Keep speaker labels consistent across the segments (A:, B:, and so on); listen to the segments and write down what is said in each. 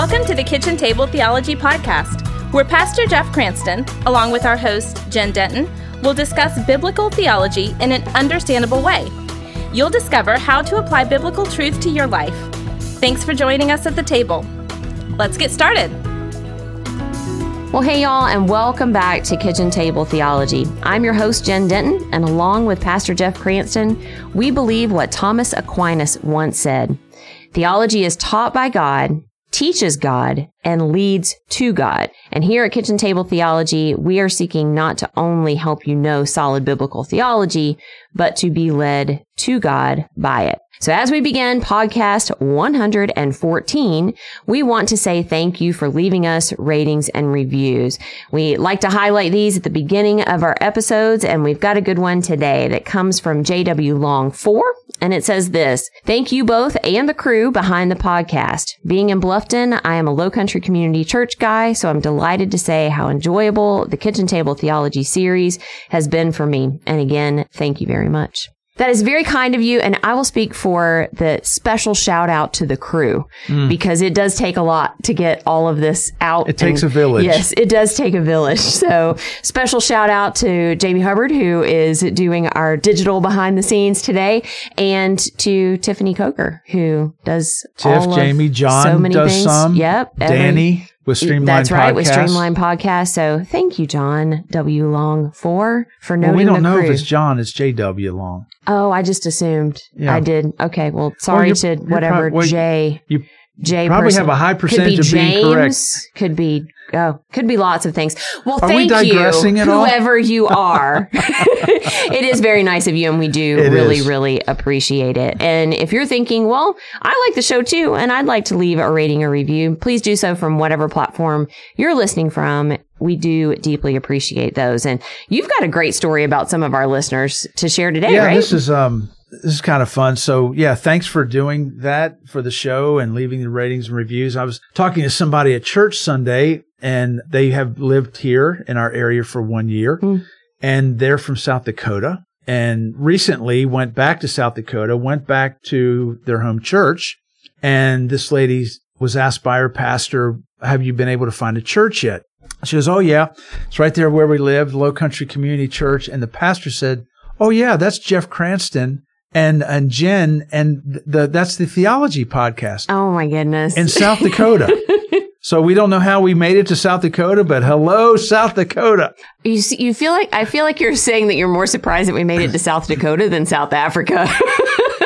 A: Welcome to the Kitchen Table Theology Podcast, where Pastor Jeff Cranston, along with our host, Jen Denton, will discuss biblical theology in an understandable way. You'll discover how to apply biblical truth to your life. Thanks for joining us at the table. Let's get started.
B: Well, hey, y'all, and welcome back to Kitchen Table Theology. I'm your host, Jen Denton, and along with Pastor Jeff Cranston, we believe what Thomas Aquinas once said Theology is taught by God, teaches God, and leads to God. And here at Kitchen Table Theology, we are seeking not to only help you know solid biblical theology, but to be led to God by it. So as we begin podcast 114, we want to say thank you for leaving us ratings and reviews. We like to highlight these at the beginning of our episodes, and we've got a good one today that comes from JW Long 4. And it says this, thank you both and the crew behind the podcast. Being in Bluffton, I am a low country community church guy, so I'm delighted to say how enjoyable the Kitchen Table Theology series has been for me. And again, thank you very much. That is very kind of you. And I will speak for the special shout out to the crew mm. because it does take a lot to get all of this out.
C: It takes a village.
B: Yes, it does take a village. So special shout out to Jamie Hubbard, who is doing our digital behind the scenes today and to Tiffany Coker, who does
C: Tiff, Jamie, John
B: so many
C: does
B: things.
C: some.
B: Yep.
C: Danny with Streamline
B: That's right,
C: Podcast.
B: with Streamline Podcast. So thank you, John W. Long, for for noting
C: well, we don't know
B: crew.
C: if it's John. It's J.W. Long.
B: Oh, I just assumed.
C: Yeah.
B: I did. Okay. Well, sorry
C: you're-
B: to whatever
C: prob- well,
B: J.
C: You
B: J.
C: probably
B: person.
C: have a high percentage of being
B: James.
C: correct.
B: Could be. Oh, could be lots of things. Well,
C: Are we
B: thank you,
C: at all?
B: whoever you are. it is very nice of you, and we do
C: It
B: really,
C: is.
B: really appreciate it. And if you're thinking, well, I like the show too, and I'd like to leave a rating or review, please do so from whatever platform you're listening from. We do deeply appreciate those. And you've got a great story about some of our listeners to share today,
C: yeah,
B: right?
C: this is um this is kind of fun. So yeah, thanks for doing that for the show and leaving the ratings and reviews. I was talking to somebody at church Sunday, and they have lived here in our area for one year,
B: Mm.
C: and they're from South Dakota. And recently went back to South Dakota, went back to their home church, and this lady was asked by her pastor, "Have you been able to find a church yet?" She goes, "Oh yeah, it's right there where we live, Low Country Community Church." And the pastor said, "Oh yeah, that's Jeff Cranston and and Jen, and the that's the theology podcast
B: oh my goodness.
C: in South Dakota." so we don't know how we made it to South Dakota, but hello, South Dakota.
B: You see, you feel like I feel like you're saying that you're more surprised that we made it to South Dakota than South Africa.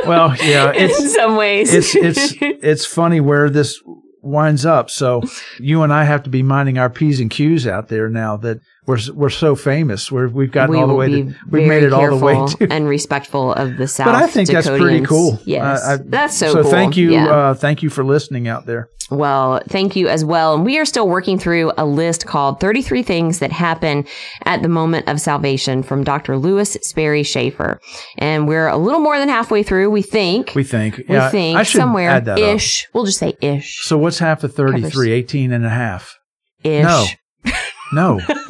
C: Well, yeah, it's, in
B: some ways,
C: it's it's it's funny where this winds up. So you and I have to be minding our p's and q's out there now that we're we're so famous. We're we've gotten
B: we
C: all the way to we've made it all the way to.
B: and respectful of the South.
C: But I think that's pretty cool.
B: Yes,
C: Uh, I-
B: that's so, cool.
C: So
B: cool.
C: thank you,
B: Yeah.
C: uh, thank you for listening out there.
B: Well, thank you as well. And we are still working through a list called 33 Things That Happen at the Moment of Salvation from Dr. Lewis Sperry Chafer. And we're a little more than halfway through, we think.
C: We think.
B: We
C: yeah,
B: think
C: I should
B: somewhere
C: add that up.
B: ish. We'll just say ish.
C: So what's half of 33? 18 and a half.
B: Ish.
C: No. No.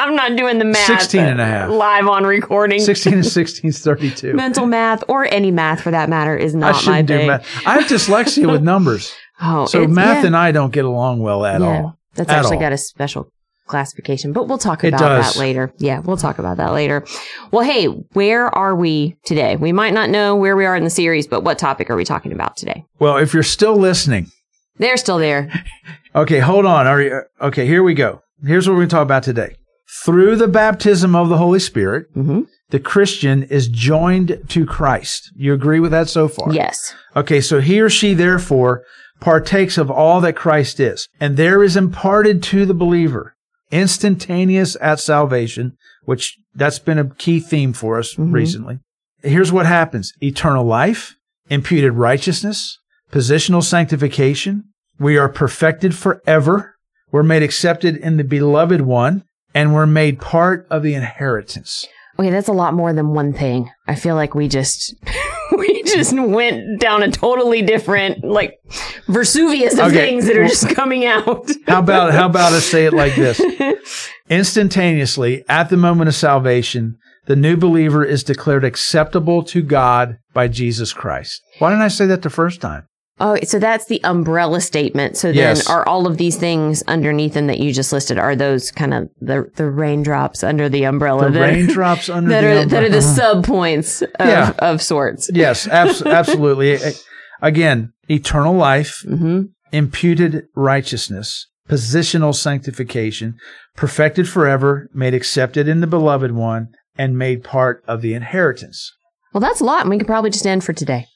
B: I'm not doing the math.
C: 16 and a half.
B: Live on recording.
C: 16 and 16 is 32.
B: Mental math or any math for that matter is not my
C: shouldn't do
B: thing.
C: math. I have dyslexia with numbers.
B: Oh,
C: So math
B: yeah.
C: and I don't get along well at
B: yeah,
C: all.
B: That's
C: At
B: actually
C: all.
B: got a special classification, but we'll talk about that later. Yeah, we'll talk about that later. Well, hey, where are we today? We might not know where we are in the series, but what topic are we talking about today?
C: Well, if you're still listening,
B: They're still there.
C: Okay, hold on. Are you, okay, here we go. Here's what we're going to talk about today. Through the baptism of the Holy Spirit,
B: hmm
C: the Christian is joined to Christ. You agree with that so far?
B: Yes.
C: Okay, so he or she therefore partakes of all that Christ is, and there is imparted to the believer instantaneous at salvation, which that's been a key theme for us
B: Mhm.
C: recently. Here's what happens. Eternal life, imputed righteousness, positional sanctification. We are perfected forever. We're made accepted in the beloved one, and we're made part of the inheritance.
B: Okay, that's a lot more than one thing. I feel like we just we just went down a totally different like Vesuvius of
C: Okay,
B: things that are just coming out.
C: How about how about us say it like this? Instantaneously, at the moment of salvation, the new believer is declared acceptable to God by Jesus Christ. Why didn't I say that the first time?
B: Oh, so that's the umbrella statement. So then
C: Yes.
B: are all of these things underneath them that you just listed, are those kind of the, the raindrops under the umbrella?
C: The
B: that,
C: raindrops under
B: that
C: the
B: are, that are the
C: umbrella.
B: sub points of,
C: Yeah.
B: of sorts.
C: Yes, abs- absolutely. Again, eternal life,
B: hmm
C: imputed righteousness, positional sanctification, perfected forever, made accepted in the beloved one, and made part of the inheritance.
B: Well, that's a lot. And we could probably just end for today.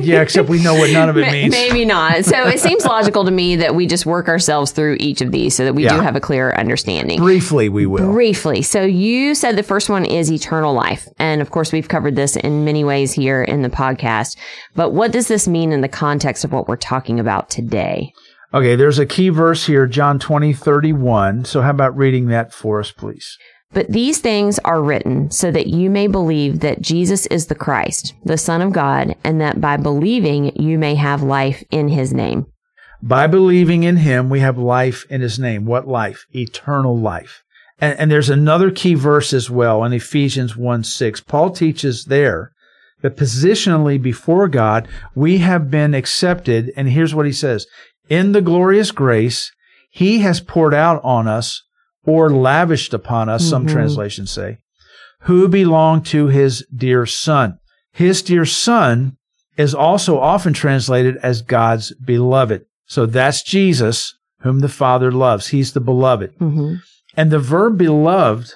C: Yeah, except we know what none of it means.
B: Maybe not. So it seems logical to me that we just work ourselves through each of these so that we do have a clearer understanding.
C: Briefly, we will.
B: Briefly. So you said the first one is eternal life. And of course, we've covered this in many ways here in the podcast. But what does this mean in the context of what we're talking about today?
C: Okay, there's a key verse here, John 20, 31. So how about reading that for us, please?
B: But these things are written so that you may believe that Jesus is the Christ, the Son of God, and that by believing you may have life in his name.
C: By believing in him, we have life in his name. What life? Eternal life. And, and there's another key verse as well in Ephesians 1 6. Paul teaches there that positionally before God, we have been accepted. And here's what he says In the glorious grace, he has poured out on us or lavished upon us, some
B: Mhm.
C: translations say, who belong to his dear son. His dear son is also often translated as God's beloved. So that's Jesus, whom the Father loves. He's the beloved.
B: hmm
C: And the verb beloved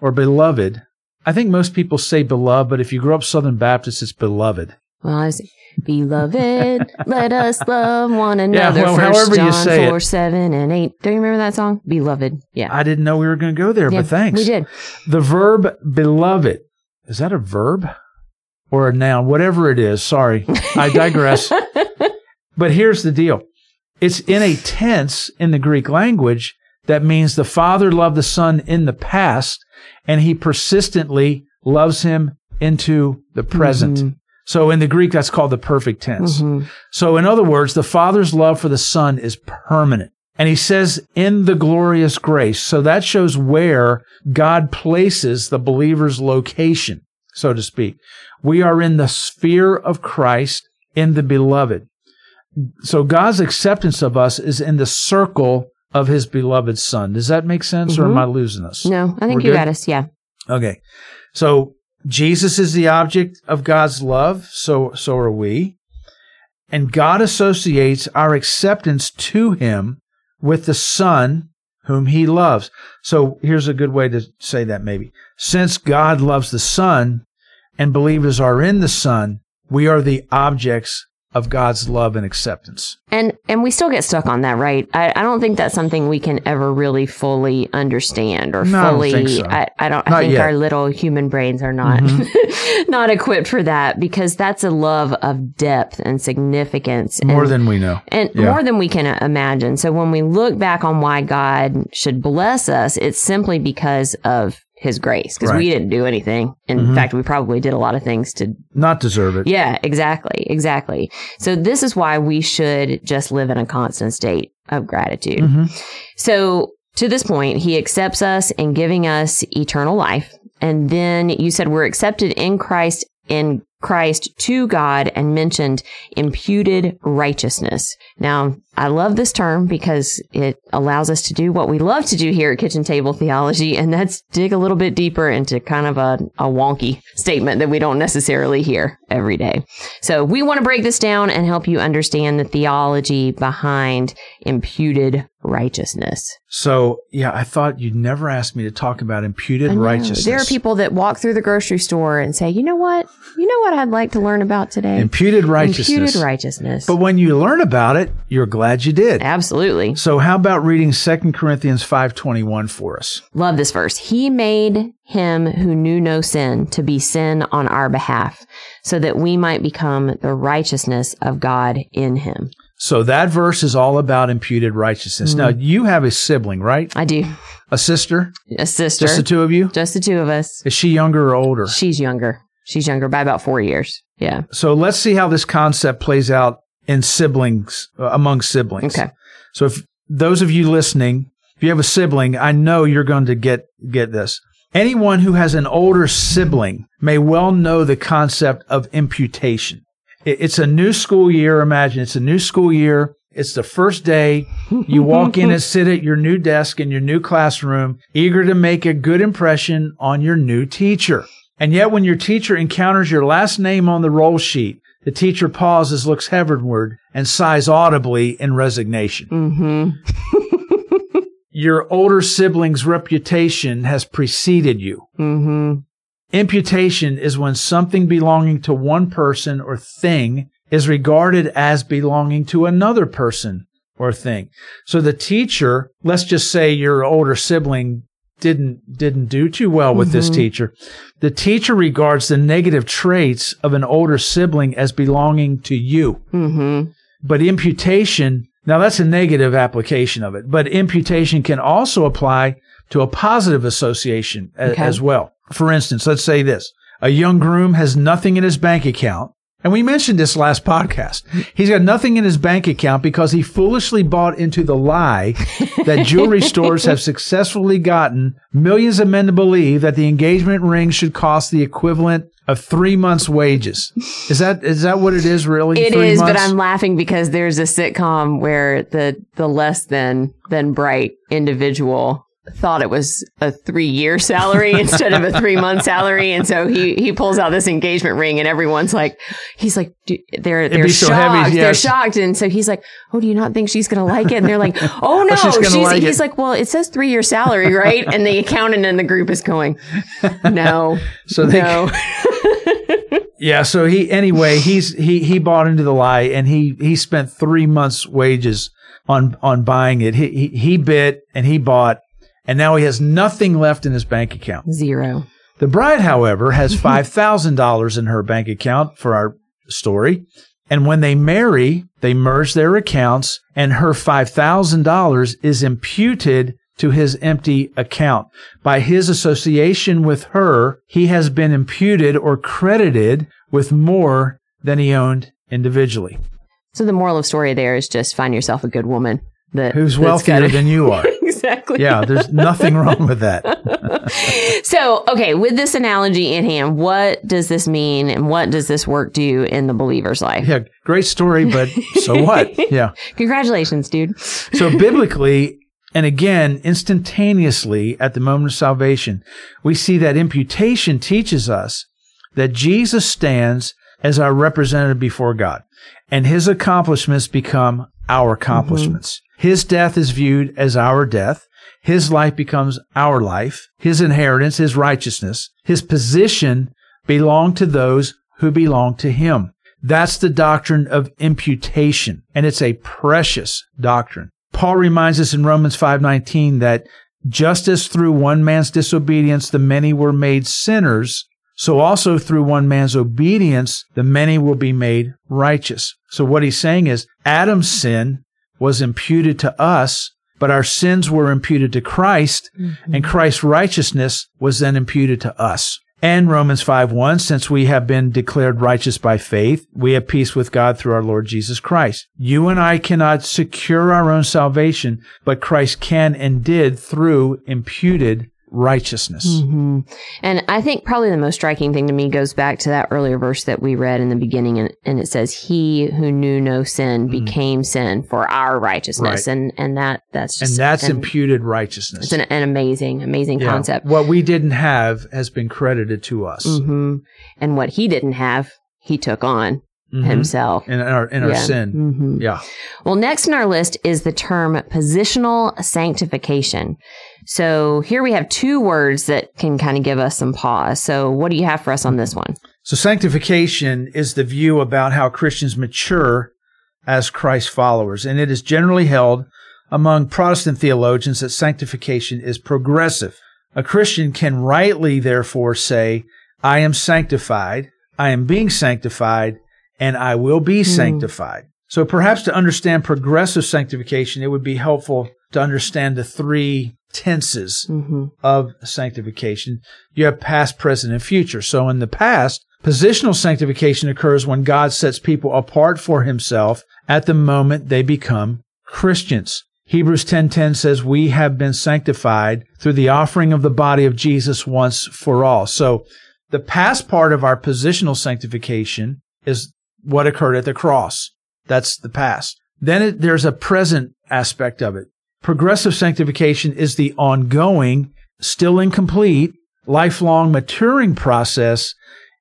C: or beloved, I think most people say beloved, but if you grow up Southern Baptist, it's beloved.
B: Well, I see. Beloved, let us love one another.
C: well,
B: First
C: however you
B: John
C: say it.
B: 4, 7, and 8. Do you remember that song? Beloved. Yeah.
C: I didn't know we were going to go there,
B: Yeah,
C: but thanks.
B: We did.
C: The verb beloved, is that a verb or a noun? Whatever it is. Sorry, I digress. but here's the deal it's in a tense in the Greek language that means the Father loved the Son in the past and he persistently loves him into the present.
B: Mhm.
C: So in the Greek, that's called the perfect tense.
B: Mhm.
C: So in other words, the Father's love for the Son is permanent. And he says in the glorious grace. So that shows where God places the believer's location, so to speak. We are in the sphere of Christ in the beloved. So God's acceptance of us is in the circle of his beloved son. Does that make sense or am
B: Mhm.
C: I losing us?
B: No, I think
C: We're
B: you
C: good?
B: got us. Yeah.
C: Okay. So Jesus is the object of God's love, so so are we. And God associates our acceptance to him with the son whom he loves. So here's a good way to say that maybe. Since God loves the son and believers are in the son, we are the objects of God's love and acceptance.
B: And and we still get stuck on that, right? I, I don't think that's something we can ever really fully understand or
C: No, I don't
B: fully.
C: think so.
B: I, I don't. I think our little human brains are not mm-hmm. not equipped for that because that's a love of depth and significance.
C: More
B: and,
C: than we know.
B: and
C: Yeah.
B: more than we can imagine. So when we look back on why God should bless us, it's simply because of His grace, because
C: Right.
B: we didn't do anything. In
C: Mhm.
B: fact, we probably did a lot of things to
C: Not deserve it.
B: yeah, exactly. Exactly. So this is why we should just live in a constant state of gratitude.
C: Mhm.
B: So to this point, he accepts us in giving us eternal life. And then you said we're accepted in Christ, in Christ to God and mentioned imputed righteousness. Now, I love this term because it allows us to do what we love to do here at Kitchen Table Theology, and that's dig a little bit deeper into kind of a, a wonky statement that we don't necessarily hear every day. So we want to break this down and help you understand the theology behind imputed righteousness.
C: So, yeah, I thought you'd never ask me to talk about imputed righteousness.
B: There are people that walk through the grocery store and say, you know what? You know what I'd like to learn about today?
C: Imputed righteousness.
B: Imputed righteousness.
C: But when you learn about it, you're glad you did.
B: Absolutely.
C: So how about reading 2 Corinthians 5:21 for us?
B: Love this verse. He made him who knew no sin to be sin on our behalf so that we might become the righteousness of God in him.
C: So that verse is all about imputed righteousness. Now, you have a sibling, right?
B: I do.
C: A sister?
B: A sister.
C: Just the two of you?
B: Just the two of us.
C: Is she younger or older?
B: She's younger. She's younger by about four years. Yeah.
C: So let's see how this concept plays out in siblings, uh, among siblings.
B: Okay.
C: So if those of you listening, if you have a sibling, I know you're going to get, get this. Anyone who has an older sibling may well know the concept of imputation. It- It's a new school year. Imagine it's a new school year. It's the first day. You walk in and sit at your new desk in your new classroom, eager to make a good impression on your new teacher. And yet when your teacher encounters your last name on the roll sheet, the teacher pauses, looks heavenward, and sighs audibly in resignation.
B: Mm-hmm.
C: Your older sibling's reputation has preceded you.
B: Mm-hmm.
C: Imputation is when something belonging to one person or thing is regarded as belonging to another person or thing. So the teacher, let's just say your older sibling didn't didn't do too well with this
B: Mhm.
C: teacher. The teacher regards the negative traits of an older sibling as belonging to you.
B: Mm-hmm.
C: But imputation, now that's a negative application of it, but imputation can also apply to a positive association a-
B: Okay.
C: as well. For instance, let's say this. A young groom has nothing in his bank account. And we mentioned this last podcast. He's got nothing in his bank account because he foolishly bought into the lie that jewelry stores have successfully gotten millions of men to believe that the engagement ring should cost the equivalent of three months' wages. Is that is that what it is really?
B: It is, but
C: months?
B: I'm laughing because there's a sitcom where the the less than than bright individual thought it was a three year salary instead of a three month salary, and so he he pulls out this engagement ring, and everyone's like, he's like, they're they're
C: so
B: shocked,
C: heavy,
B: they're shocked, and so he's like, oh, do you not think she's gonna like it? And they're like, oh, oh no,
C: she's gonna like
B: he's
C: it.
B: like, well, it says three year salary, right? And the accountant in the group is going, no,
C: So they
B: no,
C: Yeah, so he anyway, he's he he bought into the lie and he he spent 3 months wages on on buying it. He he, he bit and he bought and now he has nothing left in his bank account.
B: zero.
C: The bride, however, has $5,000 in her bank account for our story. And when they marry, they merge their accounts and her $5,000 is imputed to his empty account. By his association with her, he has been imputed or credited with more than he owned individually.
B: So the moral of story there is just find yourself a good woman that
C: Who's wealthier
B: got-
C: than you are.
B: exactly.
C: Yeah, there's nothing wrong with that.
B: So, okay, with this analogy in hand, what does this mean and what does this work do in the believer's life?
C: Yeah, great story, but so what? Yeah.
B: Congratulations, dude.
C: So biblically, and again, instantaneously at the moment of salvation, we see that imputation teaches us that Jesus stands as our representative before God, and his accomplishments become our mm-hmm. accomplishments. His death is viewed as our death. His life becomes our life. His inheritance, his righteousness, his position belong to those who belong to him. That's the doctrine of imputation, and it's a precious doctrine. Paul reminds us in Romans 5:19 that just as through one man's disobedience the many were made sinners, so also through one man's obedience the many will be made righteous. So what he's saying is Adam's sin was imputed to us, but our sins were imputed to Christ, mm-hmm. and Christ's righteousness was then imputed to us. And Romans 5 1, since we have been declared righteous by faith, we have peace with God through our Lord Jesus Christ. You and I cannot secure our own salvation, but Christ can and did through imputed righteousness.
B: hmm And I think probably the most striking thing to me goes back to that earlier verse that we read in the beginning, and, and it says, "He who knew no sin became sin for our righteousness,"
C: Right.
B: and and that that's
C: And
B: just
C: that's
B: an,
C: imputed righteousness.
B: it's an, an amazing, amazing
C: Yeah.
B: concept.
C: What we didn't have has been credited to us
B: hmm And what he didn't have, he took on
C: Mhm.
B: himself.
C: in our in our
B: Yeah.
C: sin.
B: Mhm.
C: Yeah.
B: Well, next in our list is the term positional sanctification. So here we have two words that can kind of give us some pause. So what do you have for us on this one?
C: So sanctification is the view about how Christians mature as Christ followers, and it is generally held among Protestant theologians that sanctification is progressive. A Christian can rightly therefore say, I am sanctified, I am being sanctified, and I will be sanctified. So perhaps to understand progressive sanctification, it would be helpful to understand the three tenses
B: hmm
C: of sanctification. You have past, present, and future. So in the past, positional sanctification occurs when God sets people apart for himself at the moment they become Christians. Hebrews 10:10 says we have been sanctified through the offering of the body of Jesus once for all. So the past part of our positional sanctification is what occurred at the cross. That's the past. Then it, there's a present aspect of it. Progressive sanctification is the ongoing, still incomplete, lifelong maturing process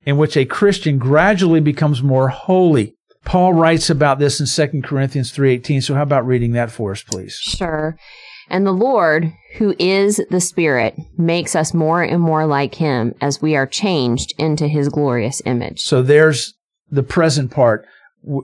C: in which a Christian gradually becomes more holy. Paul writes about this in 2 Corinthians 3:18. So how about reading that for us, please?
B: Sure. And the Lord, who is the Spirit, makes us more and more like him as we are changed into his glorious image.
C: So there's the present part.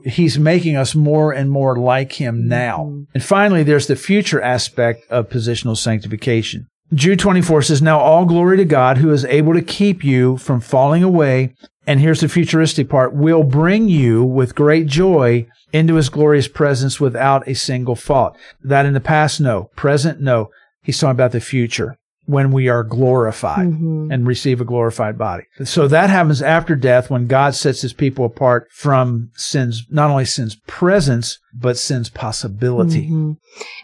C: He's making us more and more like him now. Mm-hmm. And finally, there's the future aspect of positional sanctification. Jude 24 says, Now all glory to God who is able to keep you from falling away. And here's the futuristic part will bring you with great joy into his glorious presence without a single fault. That in the past, no. Present, no. He's talking about the future when we are glorified mm-hmm. and receive a glorified body. So that happens after death when God sets his people apart from sin's, not only sin's presence, but sin's possibility.
B: Mm-hmm.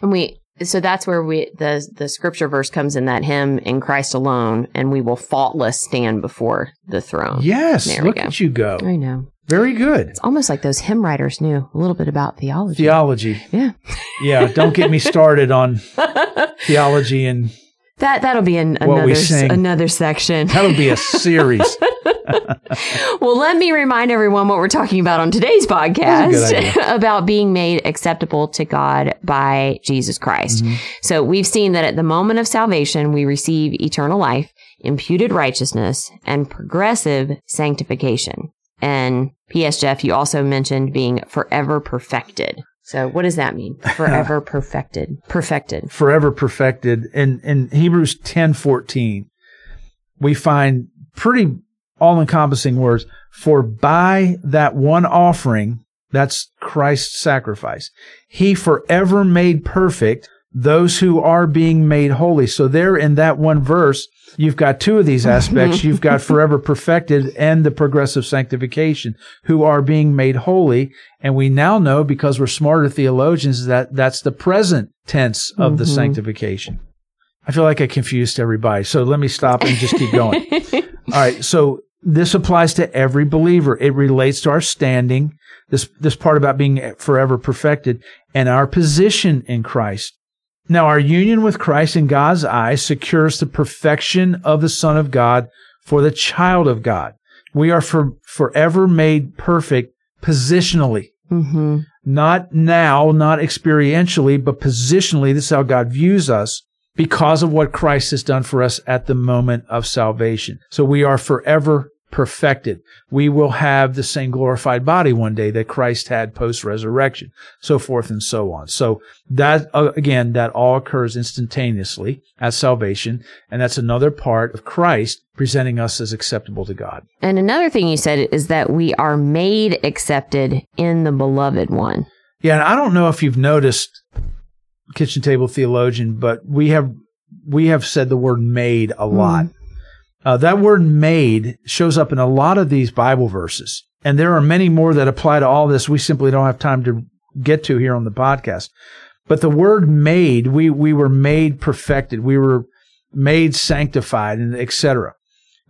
B: And we, so that's where we the the scripture verse comes in that hymn in Christ alone, and we will faultless stand before the throne.
C: Yes, there look at you go.
B: I know.
C: Very good.
B: It's almost like those hymn writers knew a little bit about theology.
C: Theology.
B: Yeah.
C: yeah. Don't get me started on theology and
B: that that'll be an, another another section.
C: That'll be a series.
B: well, let me remind everyone what we're talking about on today's podcast about being made acceptable to God by Jesus Christ. Mm-hmm. So we've seen that at the moment of salvation, we receive eternal life, imputed righteousness, and progressive sanctification. And P.S. Jeff, you also mentioned being forever perfected. So what does that mean? Forever perfected. Perfected.
C: Forever perfected. In in Hebrews ten fourteen, we find pretty all encompassing words. For by that one offering, that's Christ's sacrifice, he forever made perfect those who are being made holy. So there in that one verse, you've got two of these aspects. you've got forever perfected and the progressive sanctification who are being made holy. And we now know because we're smarter theologians that that's the present tense of mm-hmm. the sanctification. I feel like I confused everybody. So let me stop and just keep going. All right. So this applies to every believer. It relates to our standing, this, this part about being forever perfected and our position in Christ. Now, our union with Christ in God's eyes secures the perfection of the Son of God for the child of God. We are for, forever made perfect positionally. Mm-hmm. Not now, not experientially, but positionally. This is how God views us because of what Christ has done for us at the moment of salvation. So we are forever perfected. We will have the same glorified body one day that Christ had post resurrection, so forth and so on. So that, uh, again, that all occurs instantaneously at salvation. And that's another part of Christ presenting us as acceptable to God.
B: And another thing you said is that we are made accepted in the beloved one.
C: Yeah. And I don't know if you've noticed kitchen table theologian, but we have, we have said the word made a lot. Mm. Uh, that word made shows up in a lot of these Bible verses. And there are many more that apply to all this. We simply don't have time to get to here on the podcast. But the word made, we, we were made perfected. We were made sanctified and etc.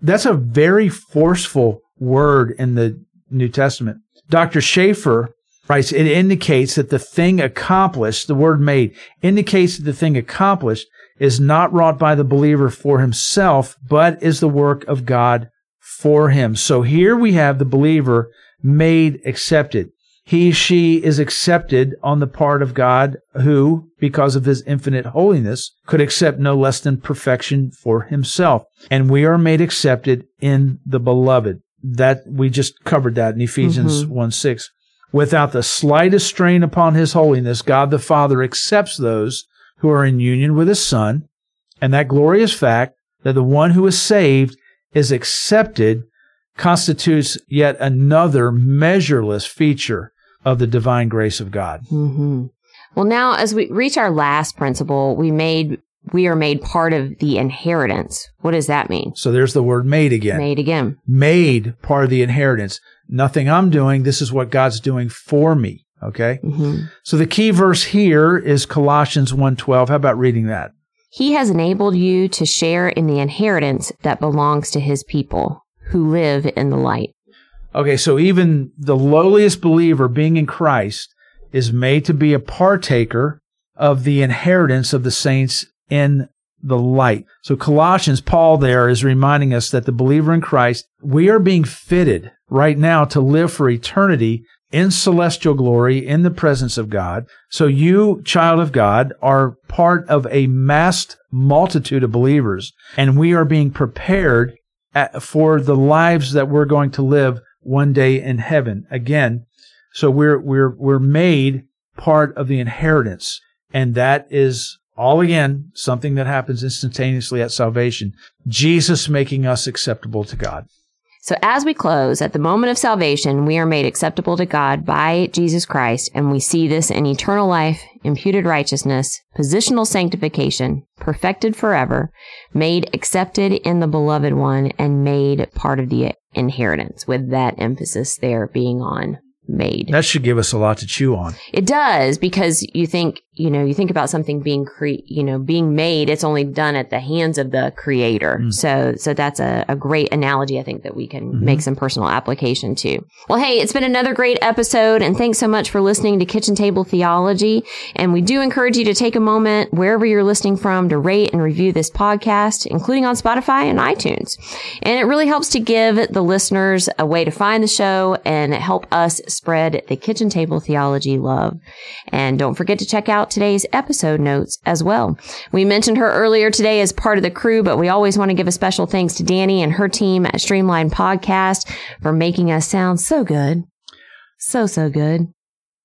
C: That's a very forceful word in the New Testament. Dr. Chafer writes, it indicates that the thing accomplished, the word made, indicates that the thing accomplished is not wrought by the believer for himself, but is the work of God for him. So here we have the believer made accepted. He, she is accepted on the part of God who, because of his infinite holiness, could accept no less than perfection for himself. And we are made accepted in the beloved. That we just covered that in Ephesians mm-hmm. 1 6. Without the slightest strain upon his holiness, God the Father accepts those who are in union with his son, and that glorious fact that the one who is saved is accepted constitutes yet another measureless feature of the divine grace of God.
B: Mm-hmm. Well, now as we reach our last principle, we made we are made part of the inheritance. What does that mean?
C: So there's the word made again.
B: Made again.
C: Made part of the inheritance. Nothing I'm doing. This is what God's doing for me. Okay. Mm-hmm. So the key verse here is Colossians 1:12. How about reading that?
B: He has enabled you to share in the inheritance that belongs to his people who live in the light.
C: Okay, so even the lowliest believer being in Christ is made to be a partaker of the inheritance of the saints in the light. So Colossians, Paul there is reminding us that the believer in Christ, we are being fitted right now to live for eternity in celestial glory in the presence of God. So you, child of God, are part of a massed multitude of believers and we are being prepared at, for the lives that we're going to live one day in heaven. Again, so we're, we're, we're made part of the inheritance. And that is all again something that happens instantaneously at salvation. Jesus making us acceptable to God.
B: So as we close, at the moment of salvation, we are made acceptable to God by Jesus Christ, and we see this in eternal life, imputed righteousness, positional sanctification, perfected forever, made accepted in the beloved one, and made part of the inheritance, with that emphasis there being on made.
C: That should give us a lot to chew on.
B: It does because you think, you know, you think about something being cre- you know, being made, it's only done at the hands of the creator. Mm. So, so that's a, a, great analogy. I think that we can mm-hmm. make some personal application to. Well, hey, it's been another great episode and thanks so much for listening to Kitchen Table Theology. And we do encourage you to take a moment wherever you're listening from to rate and review this podcast, including on Spotify and iTunes. And it really helps to give the listeners a way to find the show and help us spread the kitchen table theology love. And don't forget to check out today's episode notes as well. We mentioned her earlier today as part of the crew, but we always want to give a special thanks to Danny and her team at Streamline Podcast for making us sound so good. So, so good.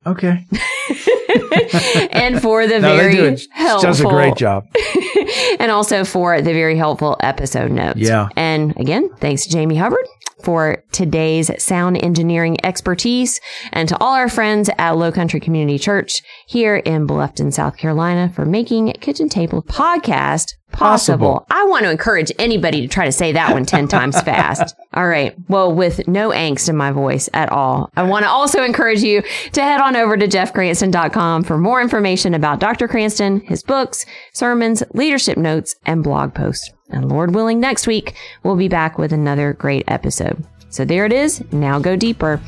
C: Okay.
B: and for the no, very helpful.
C: Does a great job.
B: and also for the very helpful episode notes.
C: Yeah.
B: And again, thanks to Jamie Hubbard for today's sound engineering expertise and to all our friends at Low Country Community Church here in Bluffton, South Carolina for making Kitchen Table Podcast. Possible. I want to encourage anybody to try to say that one 10 times fast. All right. Well, with no angst in my voice at all, I want to also encourage you to head on over to jeffcranston.com for more information about Dr. Cranston, his books, sermons, leadership notes, and blog posts. And Lord willing, next week we'll be back with another great episode. So there it is. Now go deeper.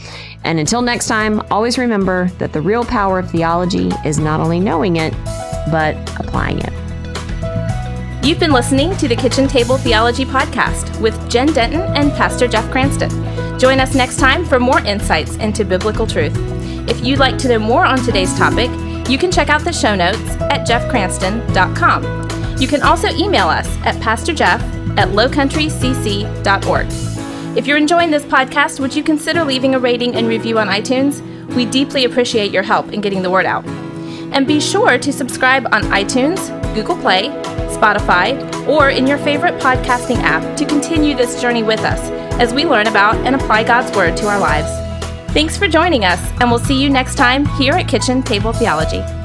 B: And until next time, always remember that the real power of theology is not only knowing it, but applying it.
A: You've been listening to the Kitchen Table Theology Podcast with Jen Denton and Pastor Jeff Cranston. Join us next time for more insights into biblical truth. If you'd like to know more on today's topic, you can check out the show notes at jeffcranston.com. You can also email us at pastorjeff at lowcountrycc.org. If you're enjoying this podcast, would you consider leaving a rating and review on iTunes? We deeply appreciate your help in getting the word out. And be sure to subscribe on iTunes, Google Play, Spotify, or in your favorite podcasting app to continue this journey with us as we learn about and apply God's Word to our lives. Thanks for joining us, and we'll see you next time here at Kitchen Table Theology.